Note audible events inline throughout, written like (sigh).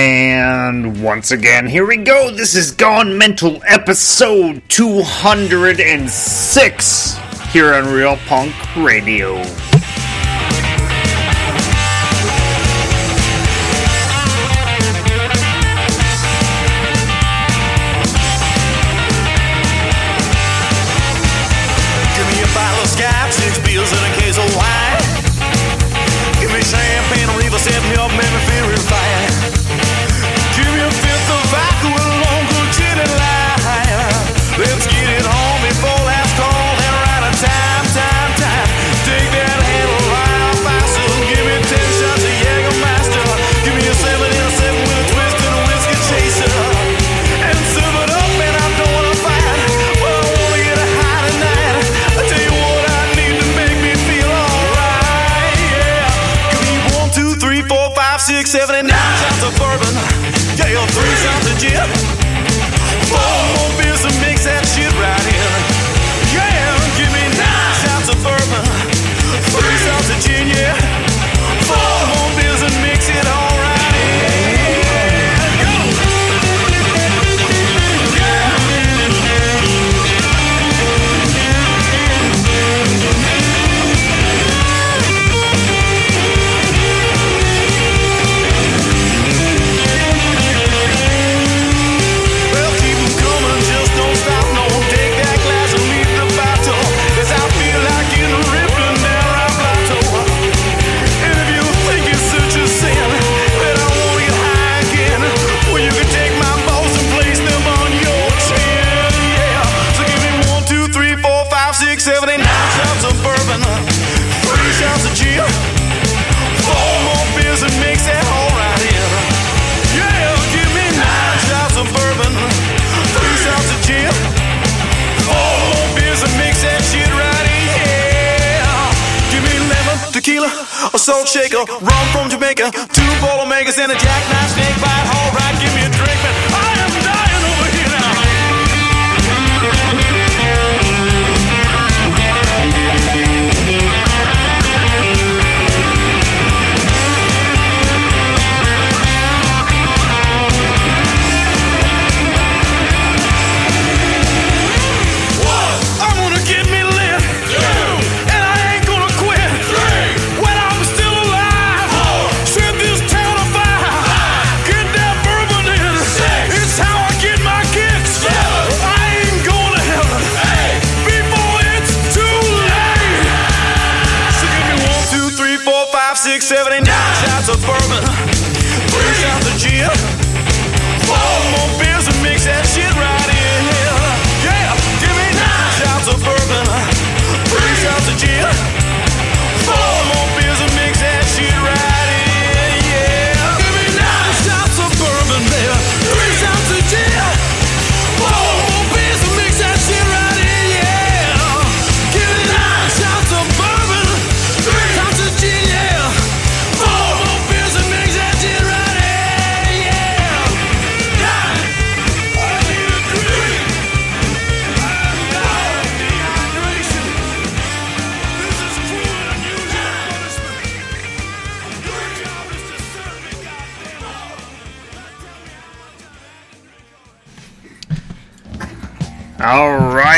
And once again, here we go. This is Gone Mental episode 206 here on Real Punk Radio.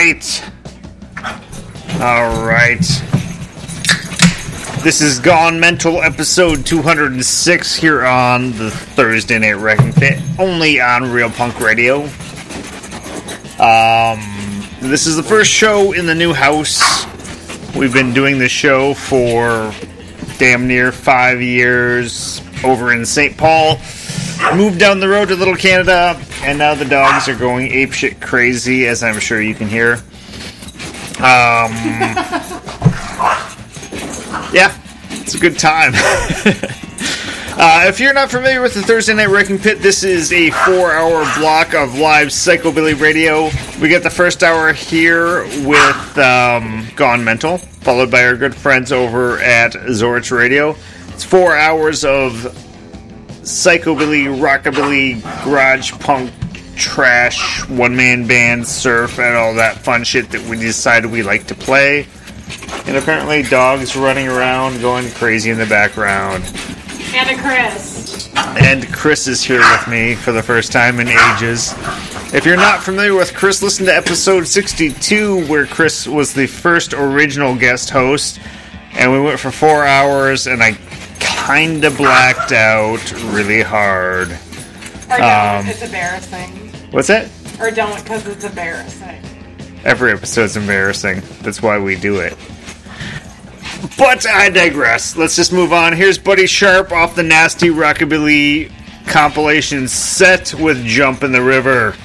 Right. All right. This is Gone Mental episode 206 here on the Thursday Night Wrecking Pit, only on Real Punk Radio. Um, this is the first show in the new house. We've been doing the show for damn near five years over in St. Paul. Moved down the road to Little Canada, and now the dogs are going apeshit crazy, as I'm sure you can hear. Um, (laughs) yeah, it's a good time. (laughs) uh, if you're not familiar with the Thursday Night Wrecking Pit, this is a four-hour block of live Psychobilly radio. We get the first hour here with um, Gone Mental, followed by our good friends over at Zorch Radio. It's four hours of psychobilly, rockabilly, garage punk, trash, one man band, surf, and all that fun shit that we decided we like to play. And apparently, dogs running around going crazy in the background. And a Chris. And Chris is here with me for the first time in ages. If you're not familiar with Chris, listen to episode 62, where Chris was the first original guest host. And we went for four hours, and I kinda blacked out really hard. Or don't, Um, it's embarrassing. What's it? Or don't because it's embarrassing. Every episode's embarrassing. That's why we do it. But I digress. Let's just move on. Here's Buddy Sharp off the Nasty Rockabilly compilation set with Jump in the River.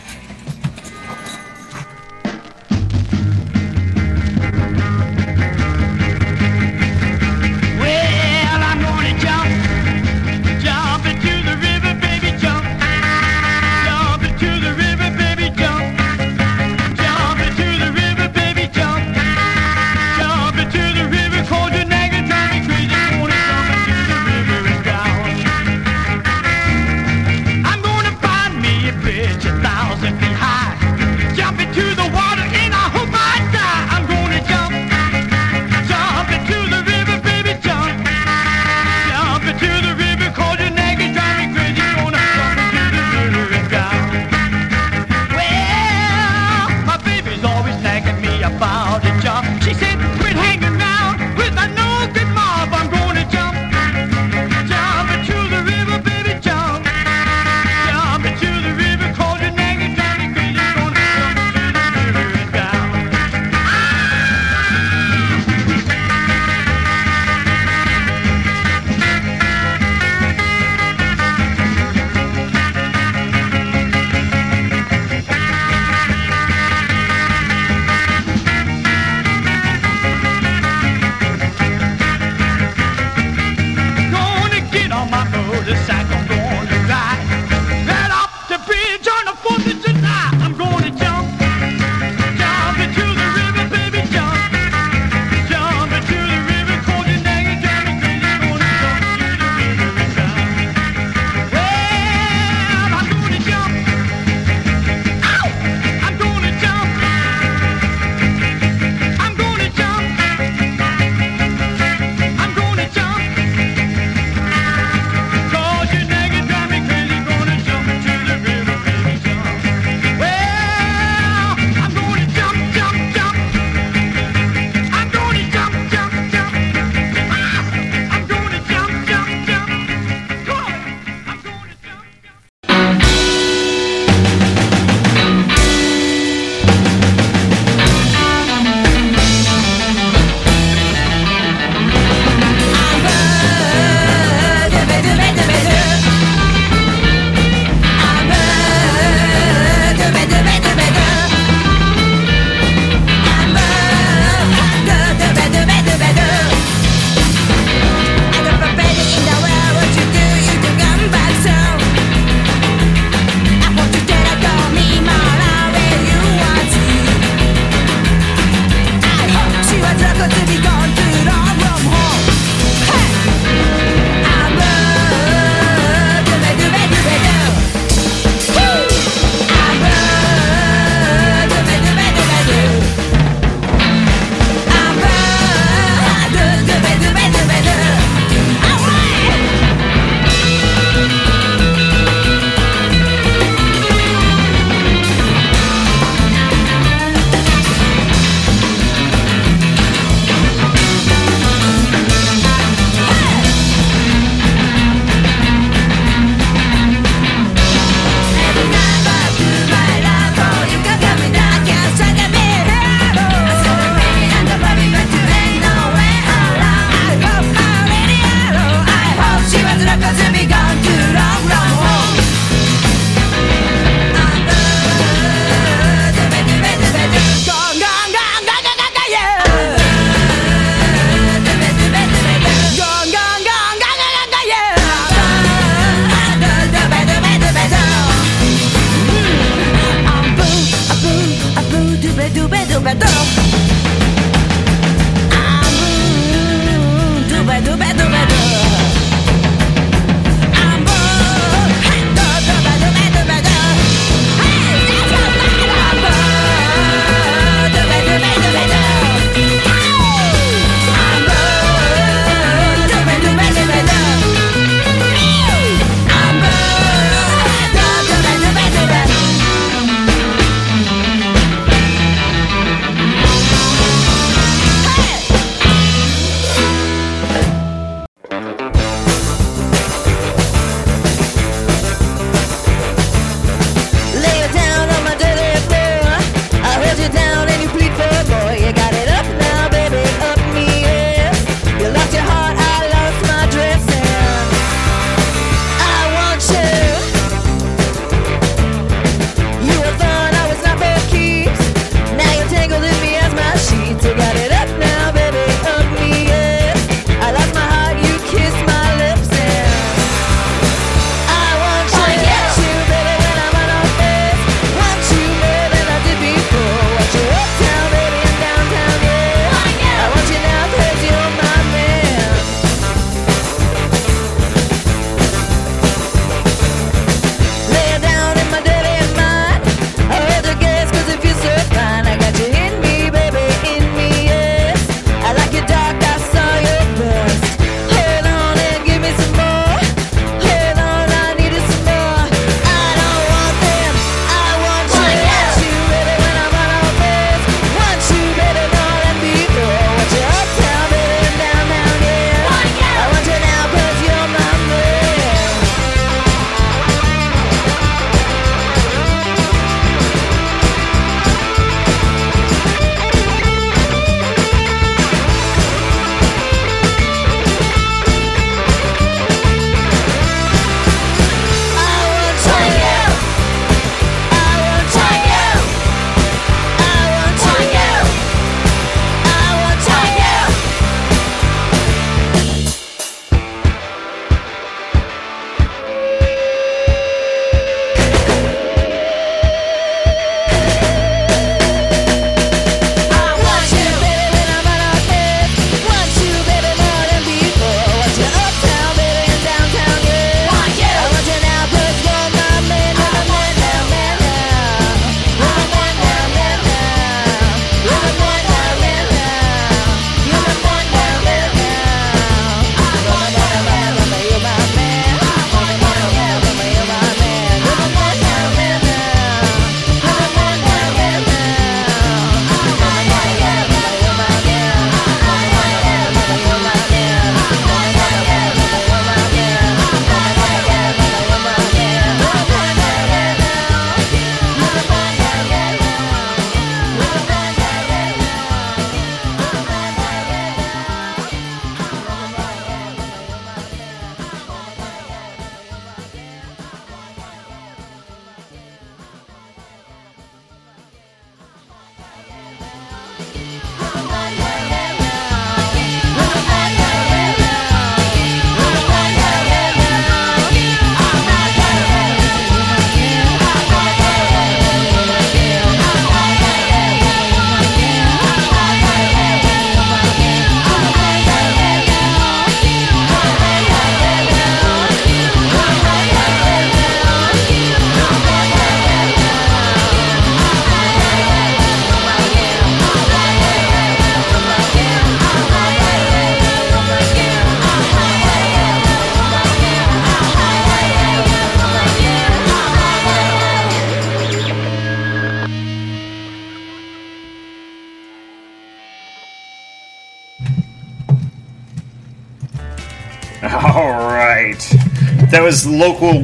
Was local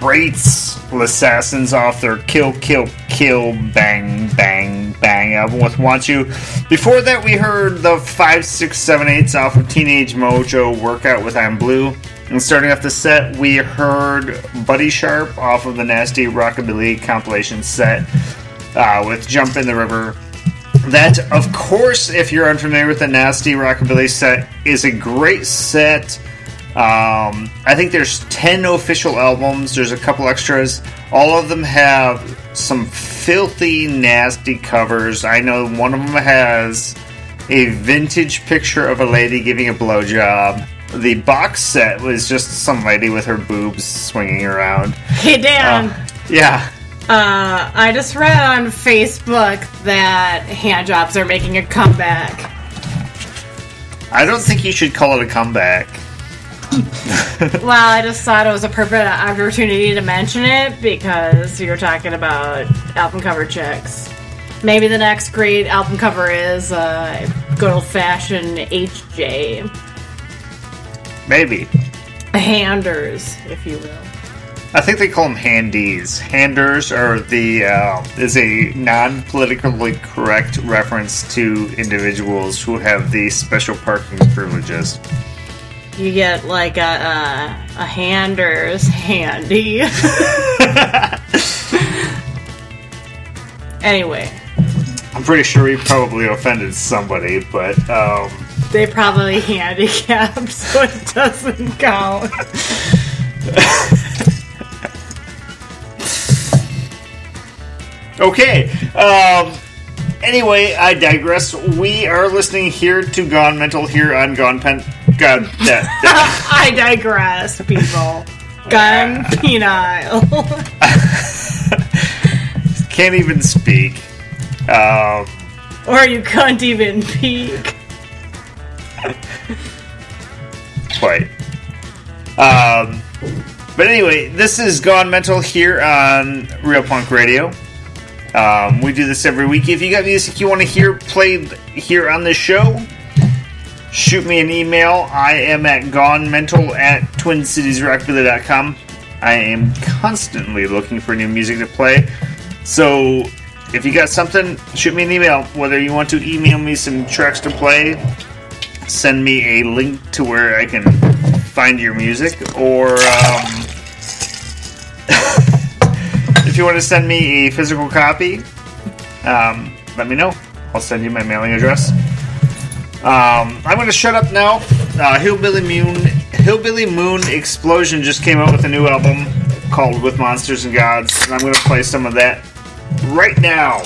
greats assassins off their Kill Kill Kill Bang Bang Bang album with Want You. Before that, we heard the five six seven eights off of Teenage Mojo Workout with I'm Blue. And starting off the set, we heard Buddy Sharp off of the Nasty Rockabilly compilation set uh, with Jump in the River. That, of course, if you're unfamiliar with the Nasty Rockabilly set, is a great set. Um, I think there's 10 official albums, there's a couple extras. All of them have some filthy, nasty covers. I know one of them has a vintage picture of a lady giving a blowjob. The box set was just some lady with her boobs swinging around. Hey Dan, Yeah. uh, I just read on Facebook that hand jobs are making a comeback. I don't think you should call it a comeback. (laughs) Well, I just thought it was a perfect opportunity to mention it because you're talking about album cover chicks. Maybe the next great album cover is uh, good old fashioned HJ. Maybe. Handers, if you will. I think they call them handies. Handers are the uh, is a non-politically correct reference to individuals who have the special parking privileges. You get like a, a, a handers handy. (laughs) anyway, I'm pretty sure we probably offended somebody, but um, they probably handicapped, so it doesn't count. okay. Um, anyway, I digress. We are listening here to Gone Mental here on Gone Pen. God, that, that- (laughs) I digress, people. Gun penile. (laughs) can't even speak. Um, or you can't even peek. quite. Um, but anyway, this is Gone Mental here on Real Punk Radio. Um, we do this every week. If you got music you want to hear played here on this show, shoot me an email. I am at gonemental at twincitiesrockabilly.com. I am constantly looking for new music to play. So if you got something, shoot me an email. Whether you want to email me some tracks to play, send me a link to where I can find your music, or um, (laughs) if you want to send me a physical copy, um, let me know. I'll send you my mailing address. Um, I'm going to shut up now. Uh, Hillbilly Moon, Hillbilly Moon Explosion just came out with a new album called With Monsters and Gods, and I'm going to play some of that right now.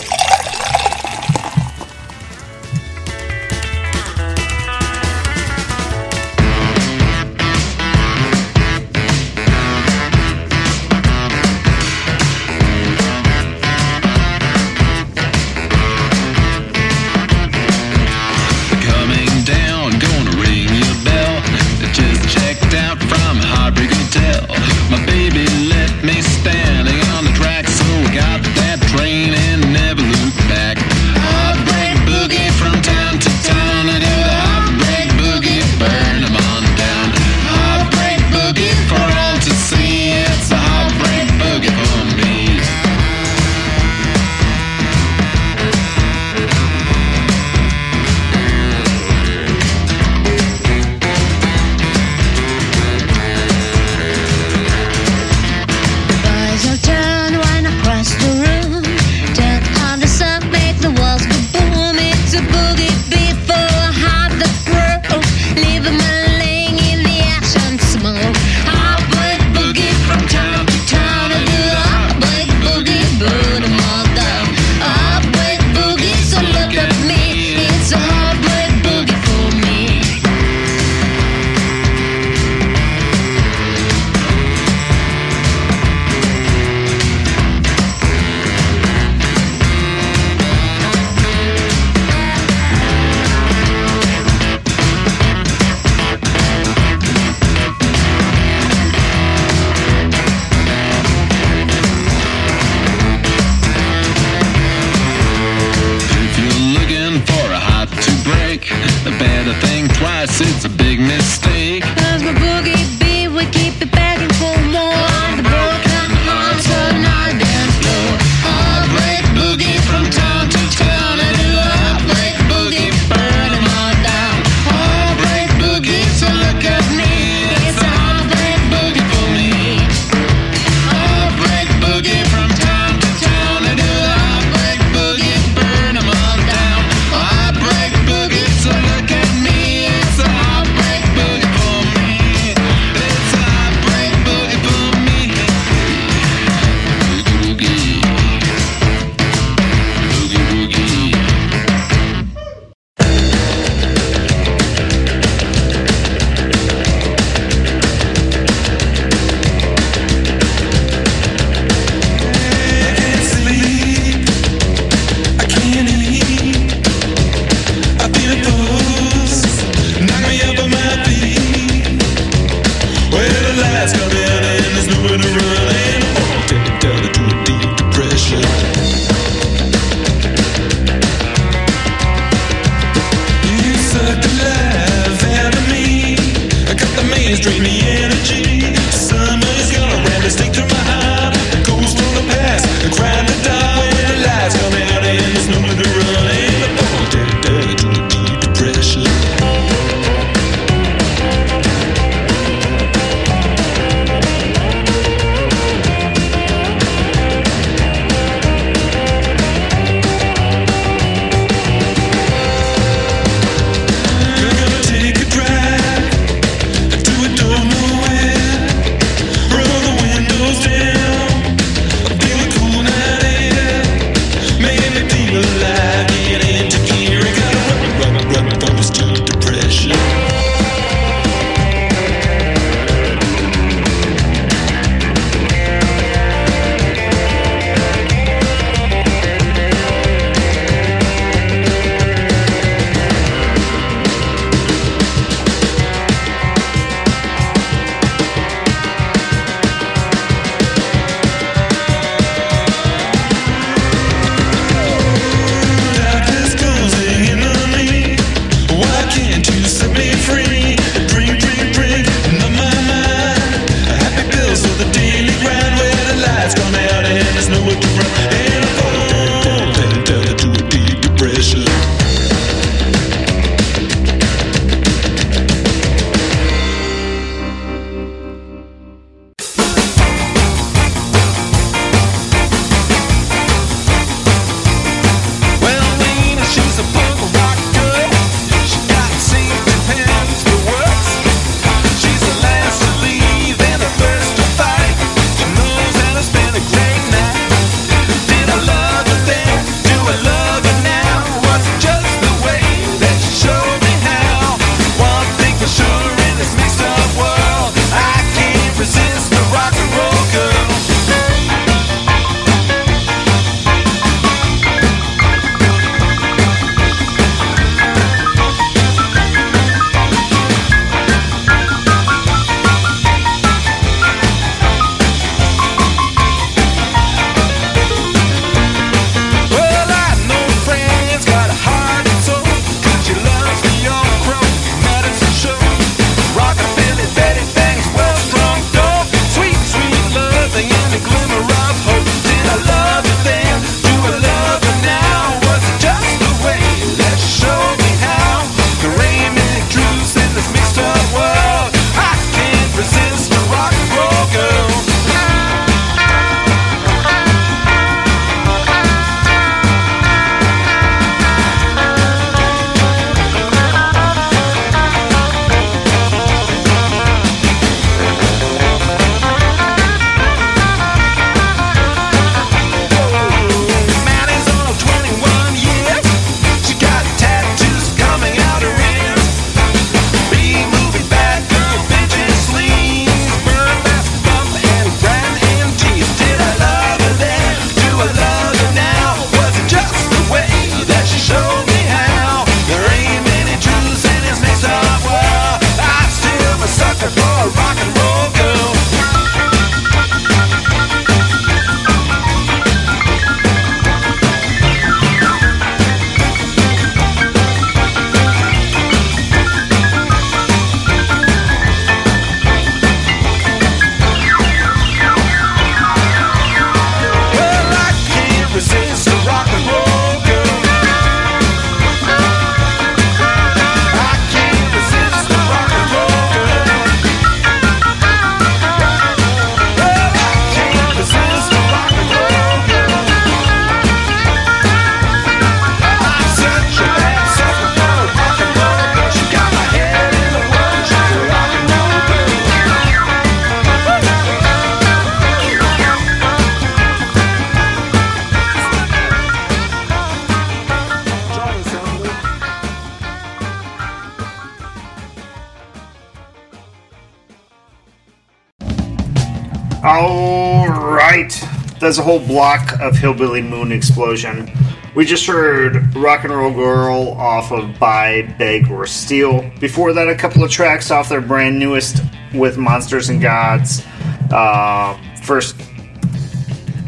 Right, a whole block of Hillbilly Moon Explosion. We just heard Rock and Roll Girl off of Buy, Beg, or Steal. Before that, a couple of tracks off their brand newest with Monsters and Gods. Uh, first,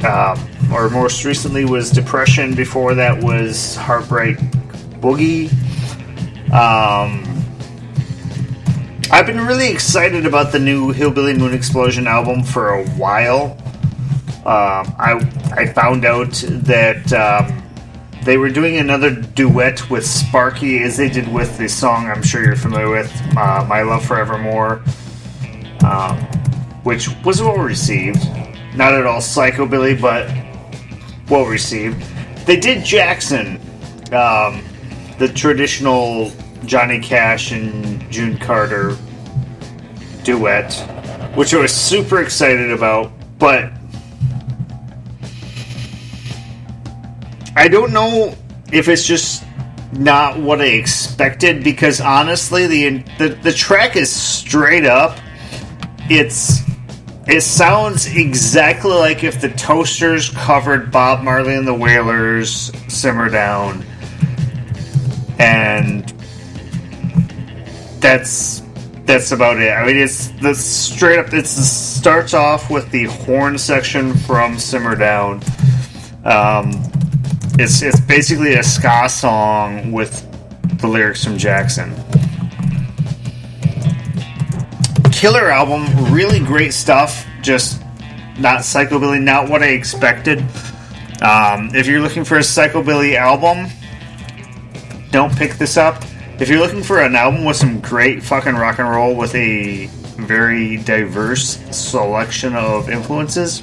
uh, or most recently, was Depression. Before that was Heartbreak Boogie. Um, I've been really excited about the new Hillbilly Moon Explosion album for a while. Um, I I found out that um, they were doing another duet with Sparky, as they did with the song I'm sure you're familiar with, uh, "My Love Forevermore," um, which was well received. Not at all psychobilly, but well received. They did Jackson, um, the traditional Johnny Cash and June Carter duet, which I was super excited about, but I don't know if it's just not what I expected because honestly the the, the track is straight up it's it sounds exactly like if the Toasters covered Bob Marley and the Wailers Simmer Down and that's that's about it. I mean, it's the straight up. It starts off with the horn section from Simmer Down. Um, it's it's basically a ska song with the lyrics from Jackson. Killer album, really great stuff. Just not psychobilly, not what I expected. Um, if you're looking for a psychobilly album, don't pick this up. If you're looking for an album with some great fucking rock and roll with a very diverse selection of influences,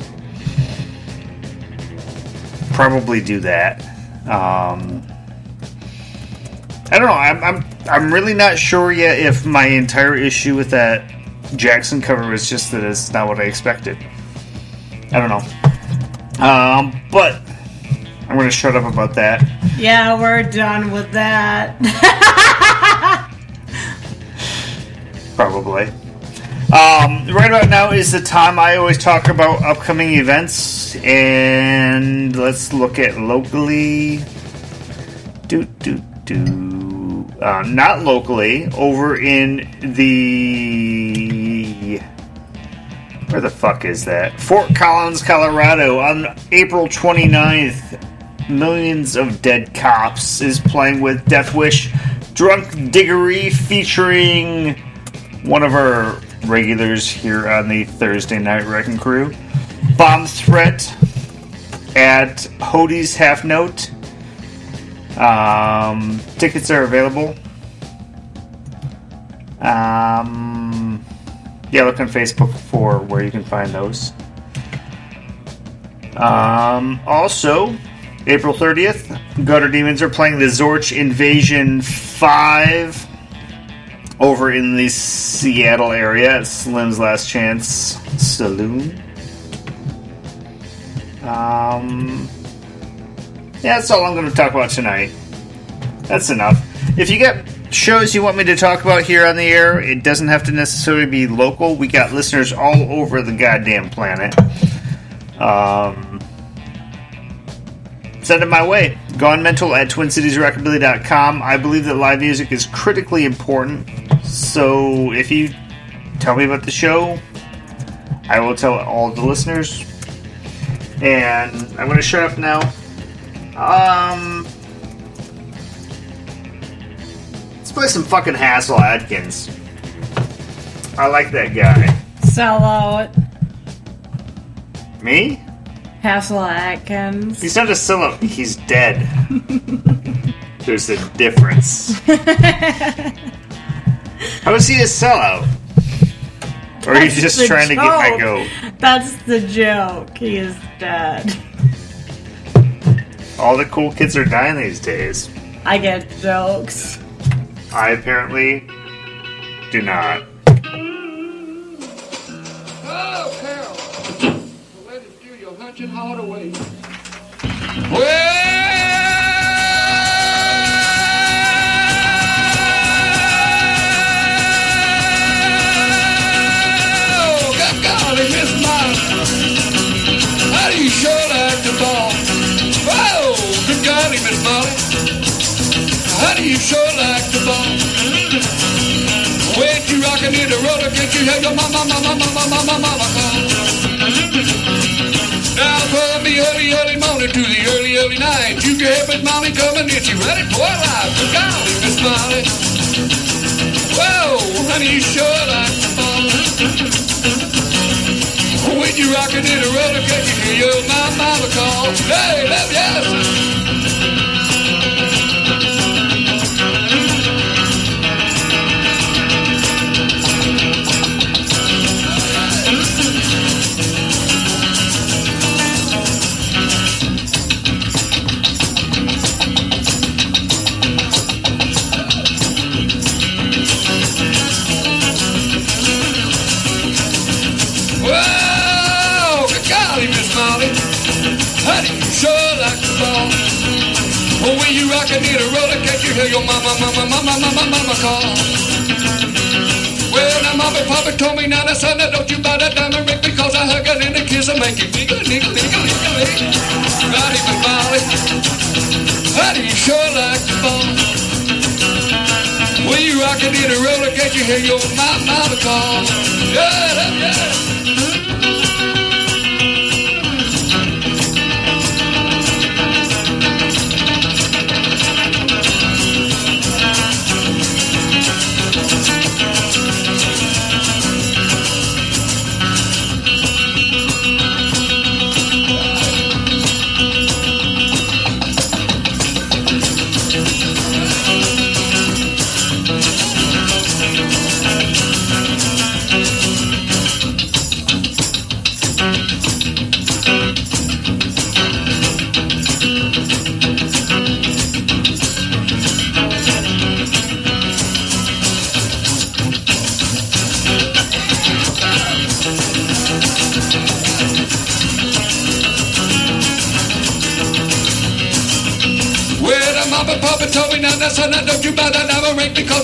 probably do that. Um, I don't know. I'm, I'm I'm really not sure yet if my entire issue with that Jackson cover was just that it's not what I expected. I don't know. Um, but I'm going to shut up about that. Yeah, we're done with that. (laughs) Probably. Um, right about now is the time I always talk about upcoming events, and let's look at locally. Do do do. Uh, not locally, over in the. Where the fuck is that? Fort Collins, Colorado, on April 29th. Millions of Dead Cops is playing with Death Wish Drunk Diggery featuring one of our regulars here on the Thursday Night Wrecking Crew. Bomb Threat at Hodi's Half Note. Um, tickets are available. Um, yeah, look on Facebook for where you can find those. Um, also, April 30th, Gutter Demons are playing the Zorch Invasion 5 over in the Seattle area at Slim's Last Chance Saloon. Um, yeah, that's all I'm going to talk about tonight. That's enough. If you get shows you want me to talk about here on the air, it doesn't have to necessarily be local. We got listeners all over the goddamn planet. Um, send it my way. Gone Mental at TwinCitiesRockabilly.com. I believe that live music is critically important. So if you tell me about the show, I will tell all the listeners. And I'm going to shut up now. Um, let's play some fucking Hasil Adkins. I like that guy. Sell out. Me? Hasil Adkins. He's not a sellout. He's dead. (laughs) There's a difference. (laughs) (laughs) How is he a sellout? Or he's That's just the trying to get my joke. goat? That's the joke. He is dead. All the cool kids are dying these days. I get jokes. I apparently do not. Oh, Carol. The way to do your hunching hard away. Well, In the roller, can't you hear your mama, mama, mama, mama, mama call? Now from the early, early morning to the early, early night, you can hear Miss Molly coming in. She ready for ride. But golly, Miss Molly. Whoa, honey, you sure like ball. When you rockin' in the roller, can't you hear your mama, call? Hey, love yes. Oh, you rockin' in a roller, can't you hear your mama, mama, mama, mama, mama call? Well, now mama, papa told me now, son, now don't you buy that diamond ring because I hug her and a kiss her, make you niggle, niggle, niggle, niggle, niggle. Golly, Miss Molly. Honey, you sure like the ball. When you rockin' in a roller, can't you hear your mama, mama call? Yeah, yeah.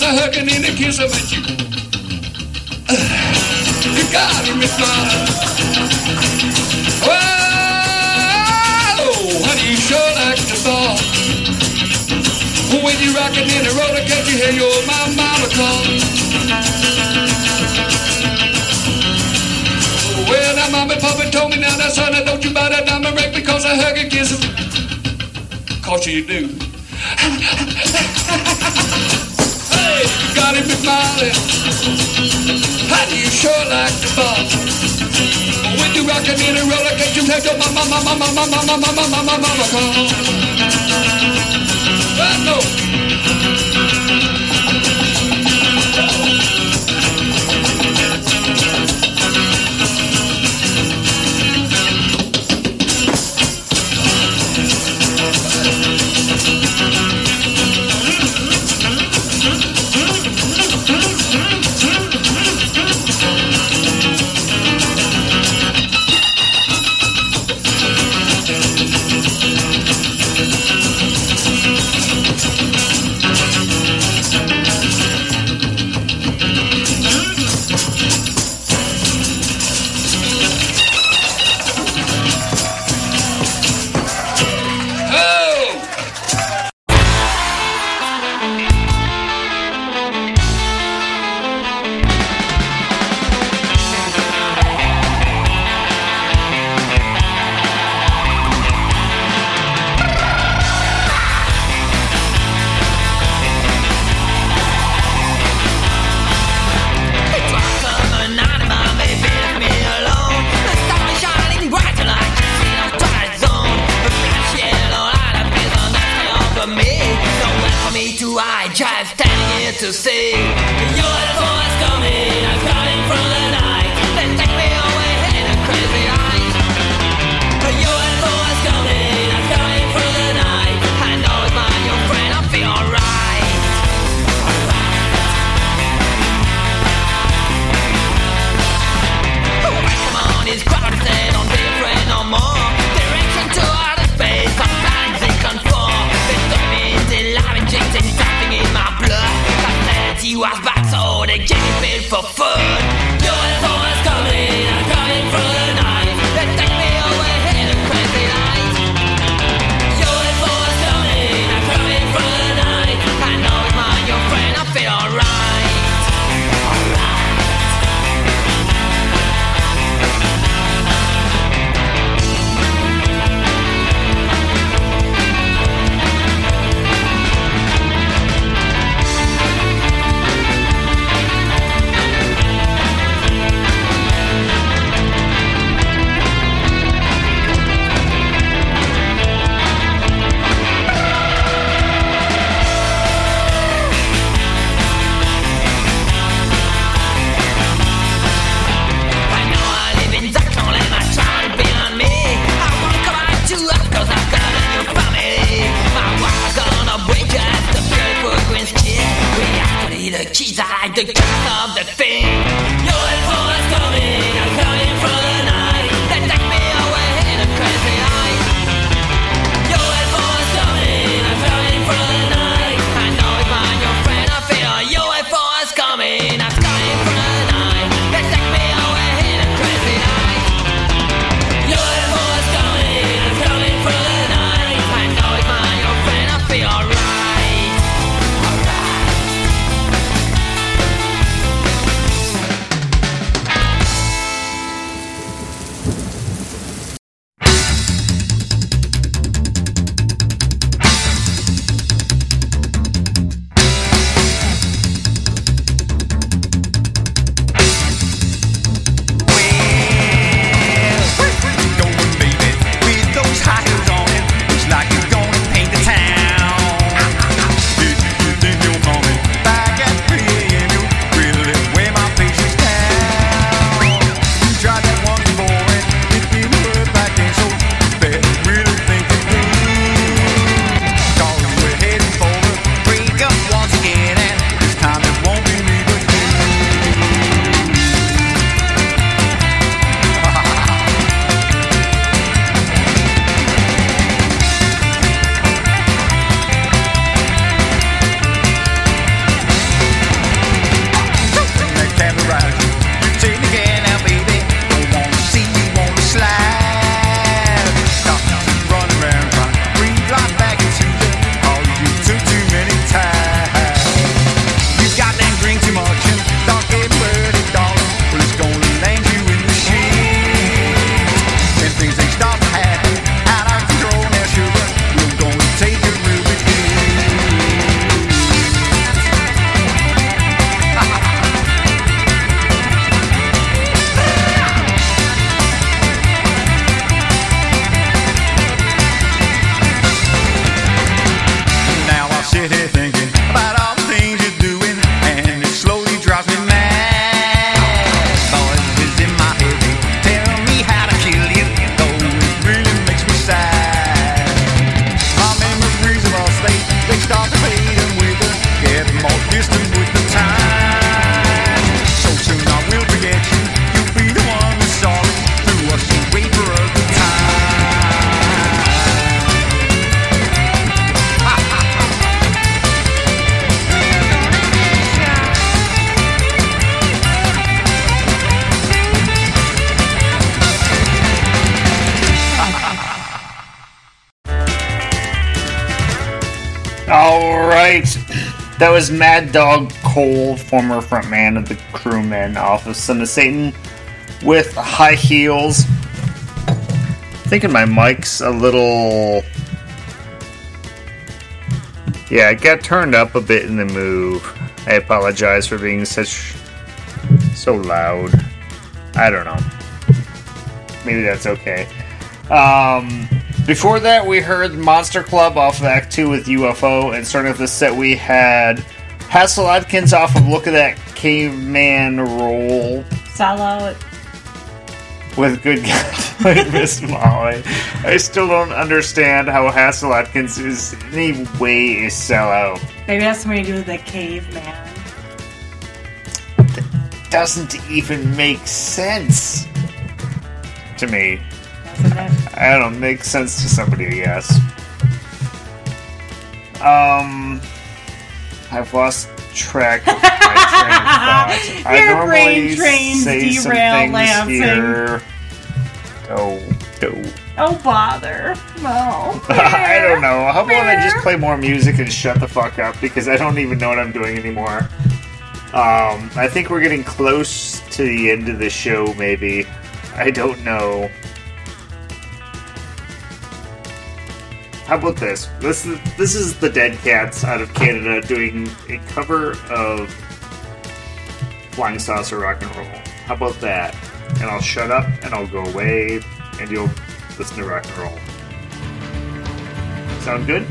I hugging in a kiss of you. You got it, Miss. Whoa, honey, you sure like the ball. When you're rocking in the roller, can't you hear your mama, mama call? Well, now mama and papa told me now, now don't you buy that diamond ring because I hug and kiss of Cause you do. Molly. How do you sure like the ball? When you rockin' in a roller, can't you hear your mama, mama, mama, mama, mama, mama, mama, mama call? I know. Oh! Was Mad Dog Cole, former frontman of the Crewmen off of Son of Satan, with High Heels. Thinking my mic's a little. Yeah, it got turned up a bit in the move. I apologize for being such. so loud. I don't know. Maybe that's okay. Um, before that, we heard Monster Club off of Act 2 with UFO, and starting off the set, we had Hasil Adkins off of Look at That Caveman Roll Sellout. with Good God (laughs) Miss Molly. I still don't understand how Hasil Adkins is in any way a sellout. Maybe that's something to do with the caveman. That doesn't even make sense to me. I don't know, make sense to somebody, I guess. Um, I've lost track of my train of thought. (laughs) I Your normally brain trains say some derail, things Lansing. here. Oh, oh. Oh bother. No. (laughs) I don't know. How about I just play more music and shut the fuck up because I don't even know what I'm doing anymore. Um, I think we're getting close to the end of the show, maybe. I don't know. How about this? This is this is the Dead Cats out of Canada doing a cover of Flying Saucer Rock and Roll. How about that? And I'll shut up and I'll go away and you'll listen to rock and roll. Sound good?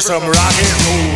For some rock and roll.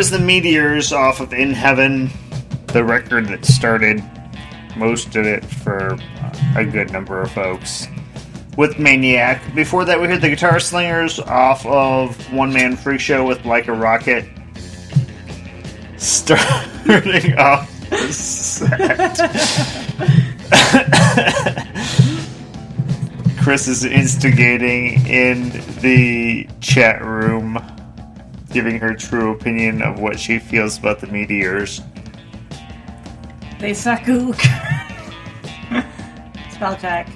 Was the Meteors off of In Heaven, the record that started most of it for uh, a good number of folks. With Maniac. Before that, we heard the Guitar Slingers off of One Man Freak Show with Like a Rocket. Starting (laughs) off the set. (laughs) Chris is instigating in the chat giving her true opinion of what she feels about the meteors. They suck ook. (laughs) Spell check.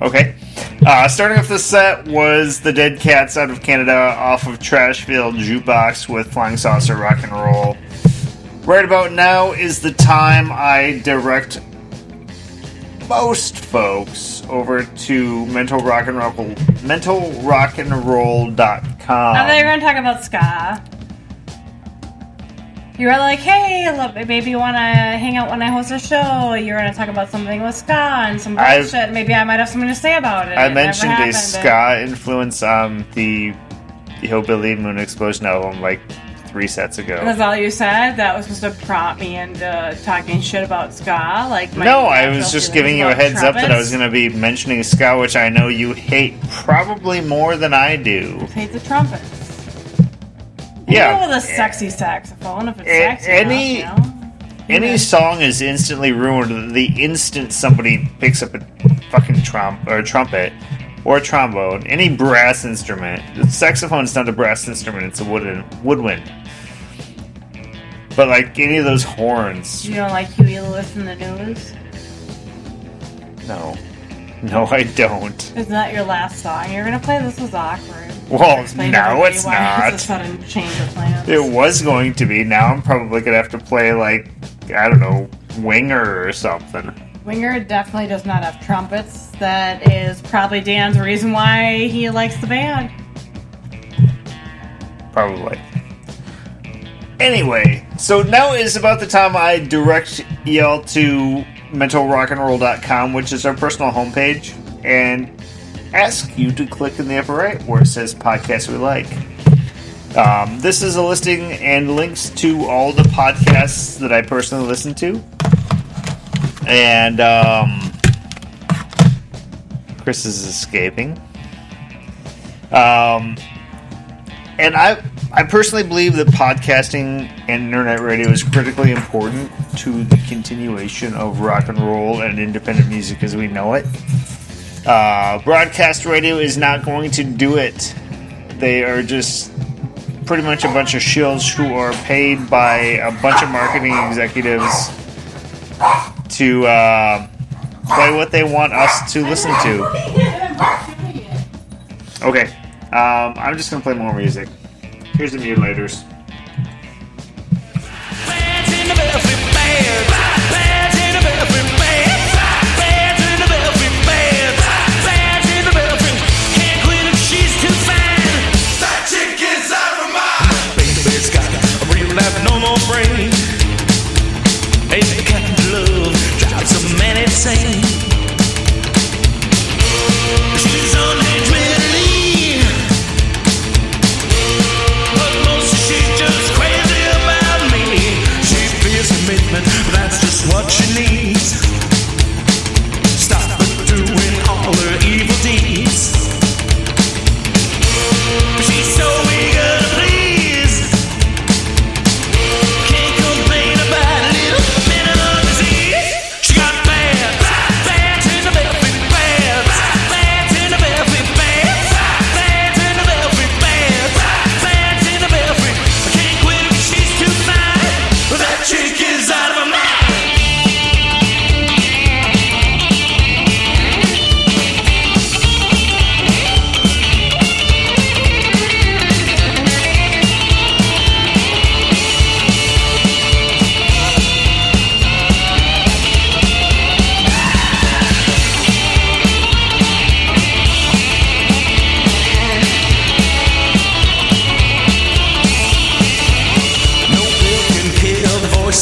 Okay. Uh, starting off the set was the Dead Cats out of Canada off of Trashville Jukebox with Flying Saucer Rock and Roll. Right about now is the time I direct most folks over to mental rock and roll mentalrockandroll.com. I thought you were going to talk about ska. You were like, hey, look, maybe you want to hang out when I host a show. You're going to talk about something with ska and some I've- bullshit. Maybe I might have something to say about it. I It mentioned a ska influence on the Hillbilly Moon Explosion album like three sets ago. That's all you said? That was supposed to prompt me into talking shit about ska? Like my No, I was just giving you a heads up that I was going to be mentioning ska, which I know you hate probably more than I do. hate the trumpets. Yeah. With a sexy saxophone, if it's A- sexy any- enough, you know? Any song is instantly ruined the instant somebody picks up a fucking trump or a trumpet or a trombone, any brass instrument. The saxophone is not a brass instrument; it's a wooden woodwind. But like any of those horns, You don't like Huey Lewis in the news? no, no, I don't. Isn't that your last song? You're gonna play This Was Awkward. Well, no, it's (laughs) not. It's a sudden change of plans. It was going to be. Now I'm probably gonna have to play like I don't know, Winger or something. Winger definitely does not have trumpets. That is probably Dan's reason why he likes the band. Probably. Anyway, so now is about the time I direct y'all to mentalrockandroll.com, which is our personal homepage, and ask you to click in the upper right where it says podcasts we like. Um, this is a listing and links to all the podcasts that I personally listen to. And um, Chris is escaping. Um, and I I personally believe that podcasting and internet radio is critically important to the continuation of rock and roll and independent music as we know it. Uh, broadcast radio is not going to do it. They are just pretty much a bunch of shills who are paid by a bunch of marketing executives to uh, play what they want us to listen to. Okay, um, I'm just gonna play more music. Here's the mutilators. A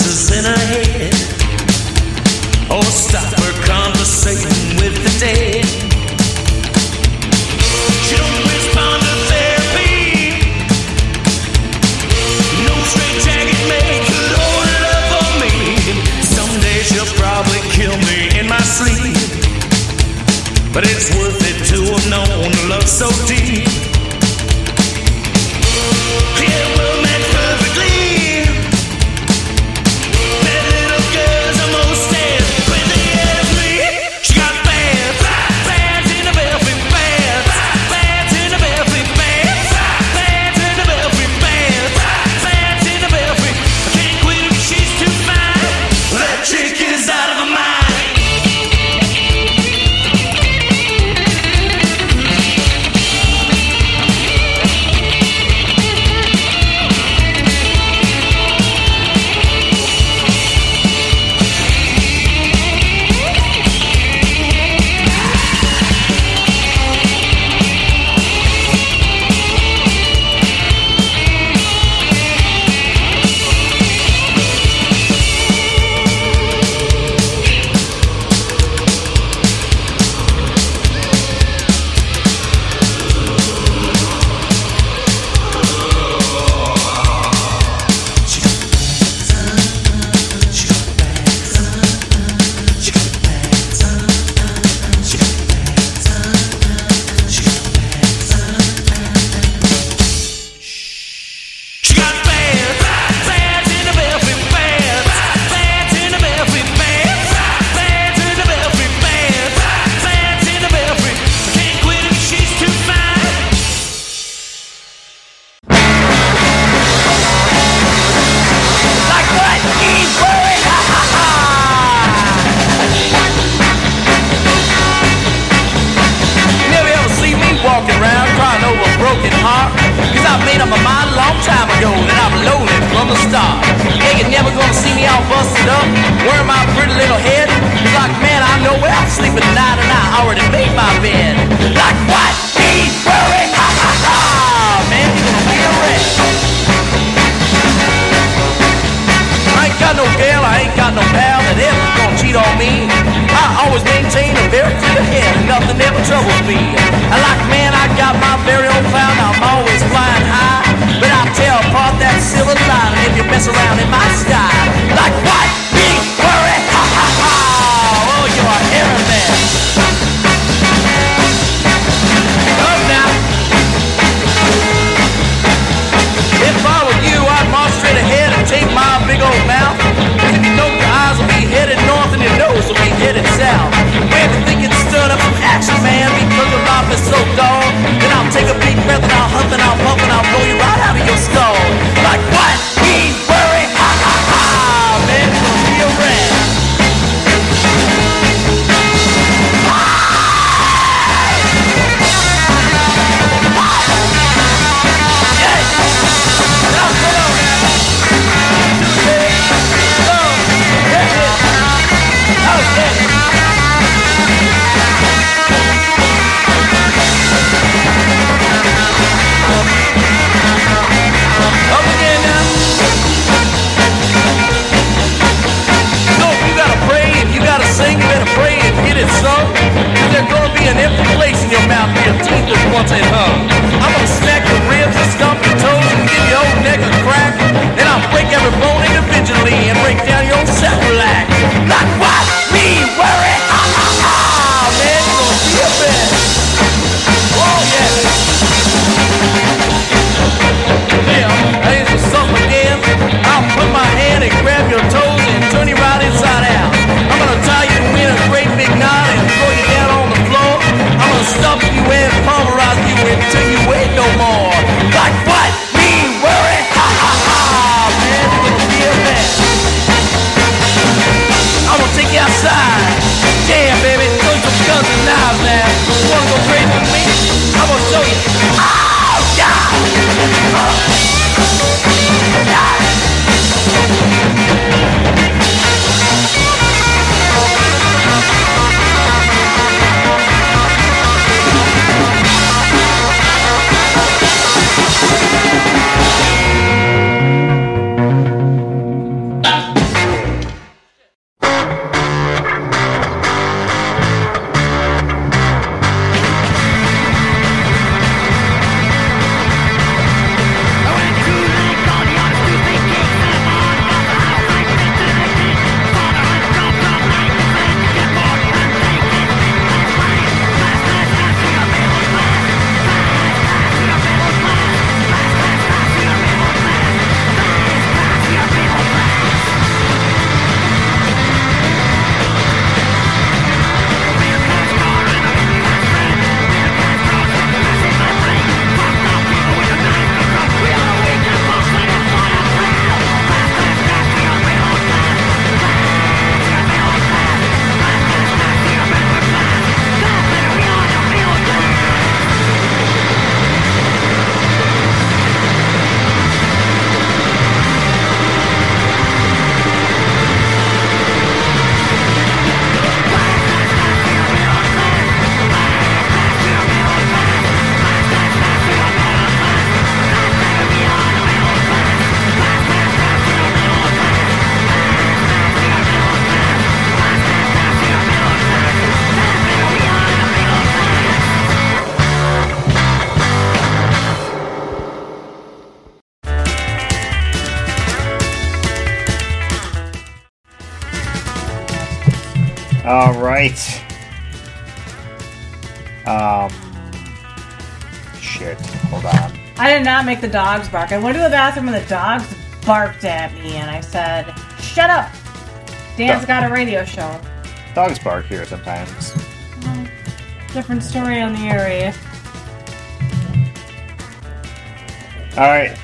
voices in her head or stop her conversating with the dead. She don't respond to therapy. No straight jacket made could hold me. She'll probably kill me in my sleep, but it's worth it to have known love so deep. All busted up, wearing my pretty little head. He's like, man, I know where I'm sleeping tonight, and I already made my bed. Like what? Me worry? Ha ha ha! Man, you gonna be a wreck. I ain't got no gal, I ain't got no pal that ever gonna cheat on me. I always maintain a very clear head and nothing ever troubles me. Like man, I got my very own cloud, I'm always flying high. Tear apart that silver lining if you mess around in my style. Like what? Me worry? Ha ha ha! Oh, you're a hairy man. Up now. If I were you, I'd march straight ahead and take my big old mouth. 'Cause if you don't, your eyes will be headed north and your nose will be headed south. When you think it's stirred up some action, man, because your life is so dull, then I'll take a big breath and I'll huff and I'll puff once. I'm gonna smack your ribs and stomp your toes and give your old neck a crack. Then I'll break every bone individually and break down your own sacroiliac. Like what? Me worry? Not make the dogs bark. I went to the bathroom and the dogs barked at me, and I said, "Shut up." Dan's Dog- got a radio show. Dogs bark here sometimes. Mm-hmm. Different story on the area. All right.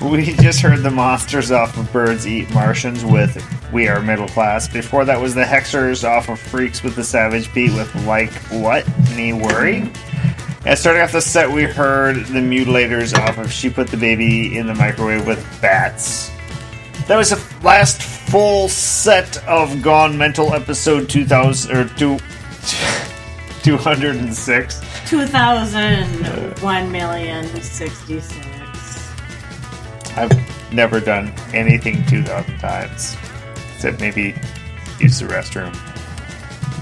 (laughs) we just heard the monsters off of Birds Eat Martians with We Are Middle Class. Before that was the Hexers off of Freaks with the Savage Beat with Like What? Me Worry. And starting off the set, we heard the Mutilators off of She Put the Baby in the Microwave with Bats. That was the last full set of Gone Mental episode 2000 or two, (laughs) 206. 2000, 1 million 66. I've never done anything 2,000 times, except maybe use the restroom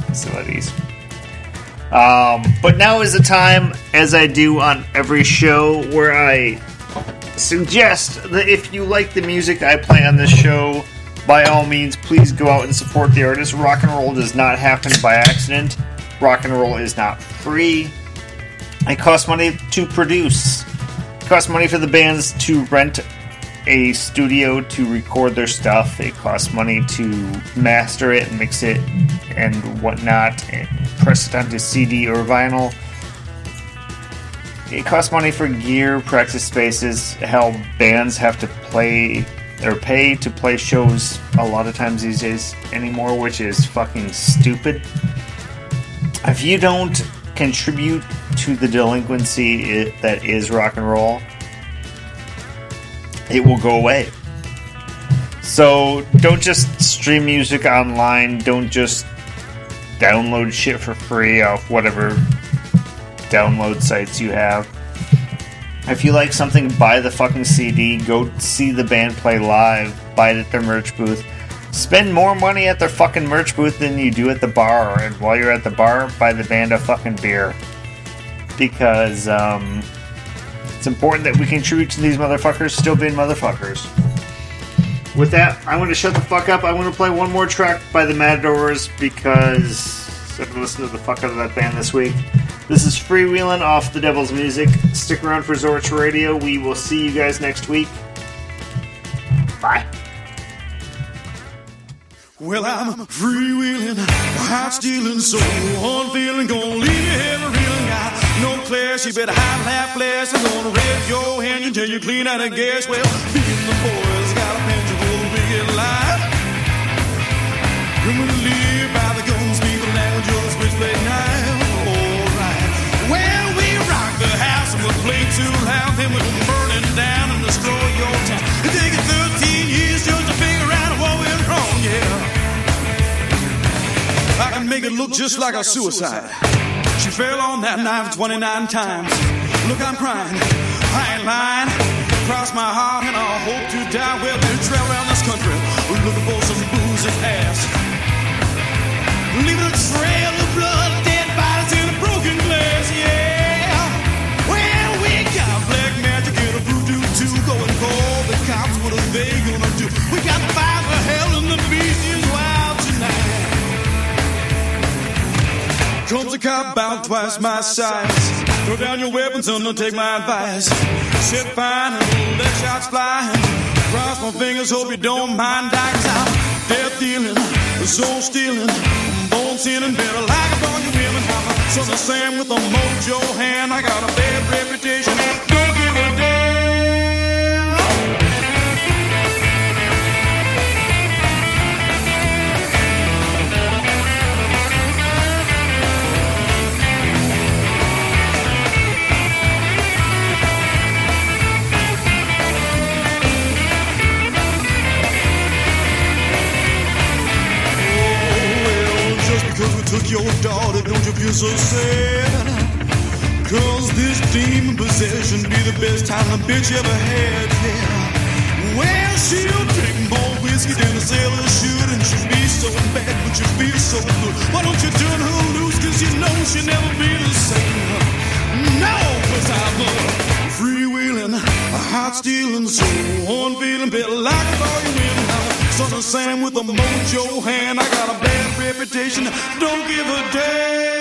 facilities. Um, but now is the time, as I do on every show, where I suggest that if you like the music I play on this show, by all means, please go out and support the artist. Rock and roll does not happen by accident. Rock and roll is not free. It costs money to produce. It costs money for the bands to rent a studio to record their stuff. It costs money to master it, mix it, and whatnot, and press it onto CD or vinyl. It costs money for gear, practice spaces. Hell, bands have to play or pay to play shows a lot of times these days anymore, which is fucking stupid. If you don't contribute to the delinquency that is rock and roll, it will go away. So don't just stream music online. Don't just download shit for free off whatever download sites you have. If you like something, buy the fucking CD. Go see the band play live. Buy it at their merch booth. Spend more money at their fucking merch booth than you do at the bar. And while you're at the bar, buy the band a fucking beer. Because, um, it's important that we contribute to these motherfuckers still being motherfuckers. With that, I want to shut the fuck up. I want to play one more track by the Matadors because I've been listening to the fuck out of that band this week. This is Freewheeling off the Devil's Music. Stick around for Zorch Radio. We will see you guys next week. Bye. Well, I'm freewheeling, hot stealing, so unfeeling, gonna leave you here reeling. Got no class, you better hide half flash. I'm gonna raise your hand until you clean out of gas. Well, and the boys got a for the wicked life. Gonna live by the guns, speak the language of the switchblade knife. Alright. Well, we rock the house and we'll play too loud, then we'll burn it down and destroy your town. I can make it look just like a suicide. She fell on that knife 29 times. Look, I'm crying. I ain't lying. Cross my heart and I hope to die. Well, we travel around this country looking for some booze and ass. Leaving a trail of blood, about twice my size. Throw down your weapons and don't take my advice. Sit fine and let shots fly. Cross my fingers, hope you don't mind. Cause I'm death dealing, soul stealing, bone sinning, better like a dog you women. I'm a son of Sam with a mojo hand. I got a bad reputation. Took your daughter, don't you feel so sad? Cause this demon possession be the best time a bitch ever had, yeah. Well, she'll drink more whiskey than a sailor should, and she'll be so bad, but you feel so good. Why don't you turn her loose? Cause you know she'll never be the same. No, cause I'm a freewheeling, a hot stealing, so on feeling, bit like a all son of Sam with a mojo hand. I got a bad reputation, don't give a damn.